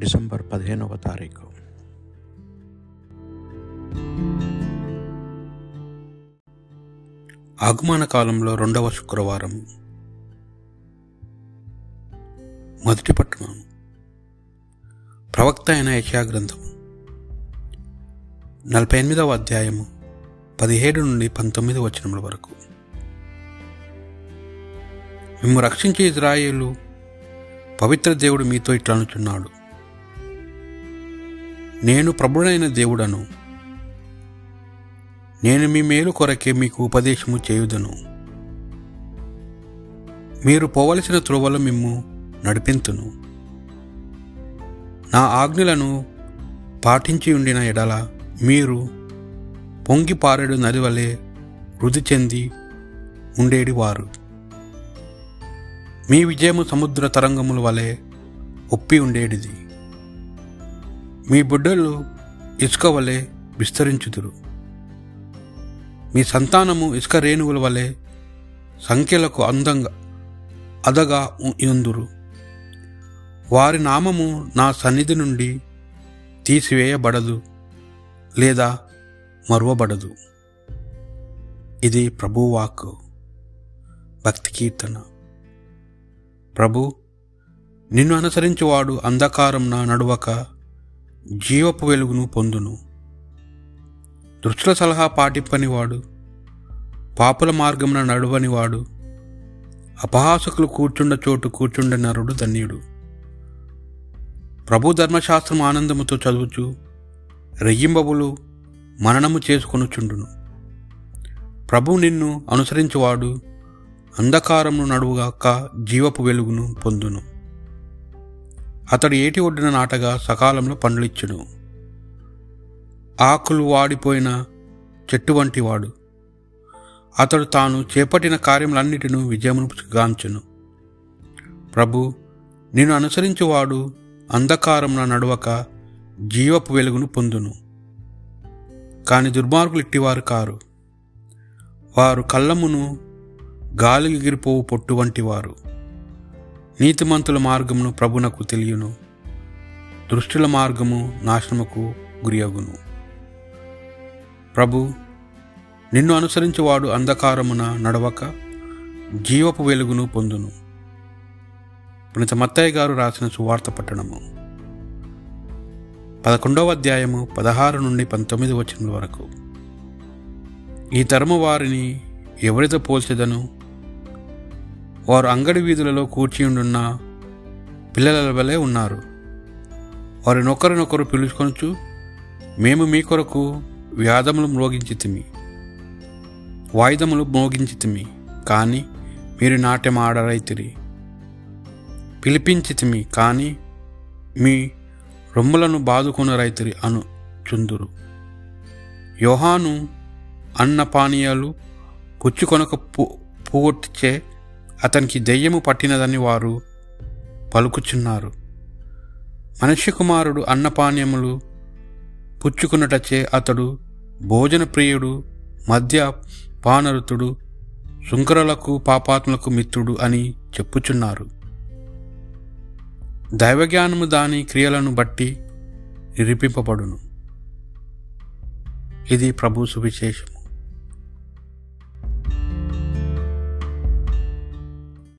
December పదిహేనవ తారీఖు. ఆగమన కాలంలో రెండవ శుక్రవారం. మొదటి పట్టణం. ప్రవక్త అయిన యశా గ్రంథం. నలభై ఎనిమిదవ అధ్యాయము పదిహేడు నుండి పంతొమ్మిది వచనముల వరకు. మేము రక్షించే ఇజ్రాయేలు పవిత్ర దేవుడు మీతో ఇట్లా అనుచున్నాడు నేను ప్రభుడైన దేవుడను. నేను మీ మేలు కొరకే మీకు ఉపదేశము చేయుదును. మీరు పోవలసిన త్రువలు మిమ్ము నడిపింతును. నా ఆజ్ఞలను పాటించి ఉండిన ఎడల మీరు పొంగిపారెడు నది వలె వృద్ధి చెంది ఉండేడి వారు మీ విజయము సముద్ర తరంగముల వలె ఒప్పి ఉండేటిది మీ బుడ్డలు ఇసుక వలె విస్తరించుదురు. మీ సంతానము ఇసుక రేణువుల వలె సంఖ్యలకు అందంగా అదగా ఎందురు. వారి నామము నా సన్నిధి నుండి తీసివేయబడదు లేదా మరువబడదు. ఇది ప్రభువాక్ భక్తి కీర్తన. ప్రభు నిన్ను అనుసరించువాడు అంధకారంన నడువక జీవపు వెలుగును పొందును. దుష్టుల సలహా పాటిప్పనివాడు పాపుల మార్గమున నడువనివాడు అపహాసకులు కూర్చుండ చోటు కూర్చుండ నరుడు ధన్యుడు. ప్రభు ధర్మశాస్త్రం ఆనందముతో చదువుచు రెయ్యింబబులు మననము చేసుకొనుచుండును. ప్రభు నిన్ను అనుసరించువాడు అంధకారమును నడువుగాక జీవపు వెలుగును పొందును. అతడు ఏటి ఒడ్డున నాటగా సకాలంలో పండ్లిచ్చును? ఆకులు వాడిపోయిన చెట్టు వంటివాడు. అతడు తాను చేపట్టిన కార్యములన్నిటిను విజయమును గాంచును. ప్రభు నిన్ను అనుసరించువాడు అంధకారమున నడవక జీవపు వెలుగును పొందును. కాని దుర్మార్గులు ఇట్టివారు కారు. వారు కళ్ళమును గాలి ఎగిరిపోవు పొట్టు వంటివారు. నీతిమంతుల మార్గమును ప్రభునకు తెలియను. దృష్టిల మార్గము నాశనముకు గురియగును ప్రభు నిన్ను అనుసరించేవాడు అంధకారమున నడవక జీవపు వెలుగును పొందును. పునిత మత్తయ్య గారు రాసిన సువార్త పట్టణము. పదకొండవ అధ్యాయము పదహారు నుండి పంతొమ్మిది వచనముల వరకు. ఈ తరము వారిని ఎవరితో పోల్చెదను? వారు అంగడి వీధులలో కూర్చియుండున్న పిల్లల వలె ఉన్నారు. వారినొకరినొకరు పిలుచుకొనచ్చు మేము మీ కొరకు వ్యాధములు మ్రోగించితిమి వాయిదములు మోగించితిమి కానీ మీరు నాట్యం ఆడరైతిరి పిలిపించితిమి కానీ మీ రొమ్ములను బాదుకున్న రైతురి అను చుందురు. యోహాను అన్న పానీయాలు పుచ్చుకొనక పూ పుగొట్టిచే అతనికి దెయ్యము పట్టినదని వారు పలుకుచున్నారు. మనిషి కుమారుడు అన్నపానీయములు పుచ్చుకున్నటచే అతడు భోజన ప్రియుడు మద్య పానరుతుడు శుంకరులకు పాపాత్మలకు మిత్రుడు అని చెప్పుచున్నారు. దైవజ్ఞానము దాని క్రియలను బట్టి నిరూపింపబడును. ఇది ప్రభు సువిశేషం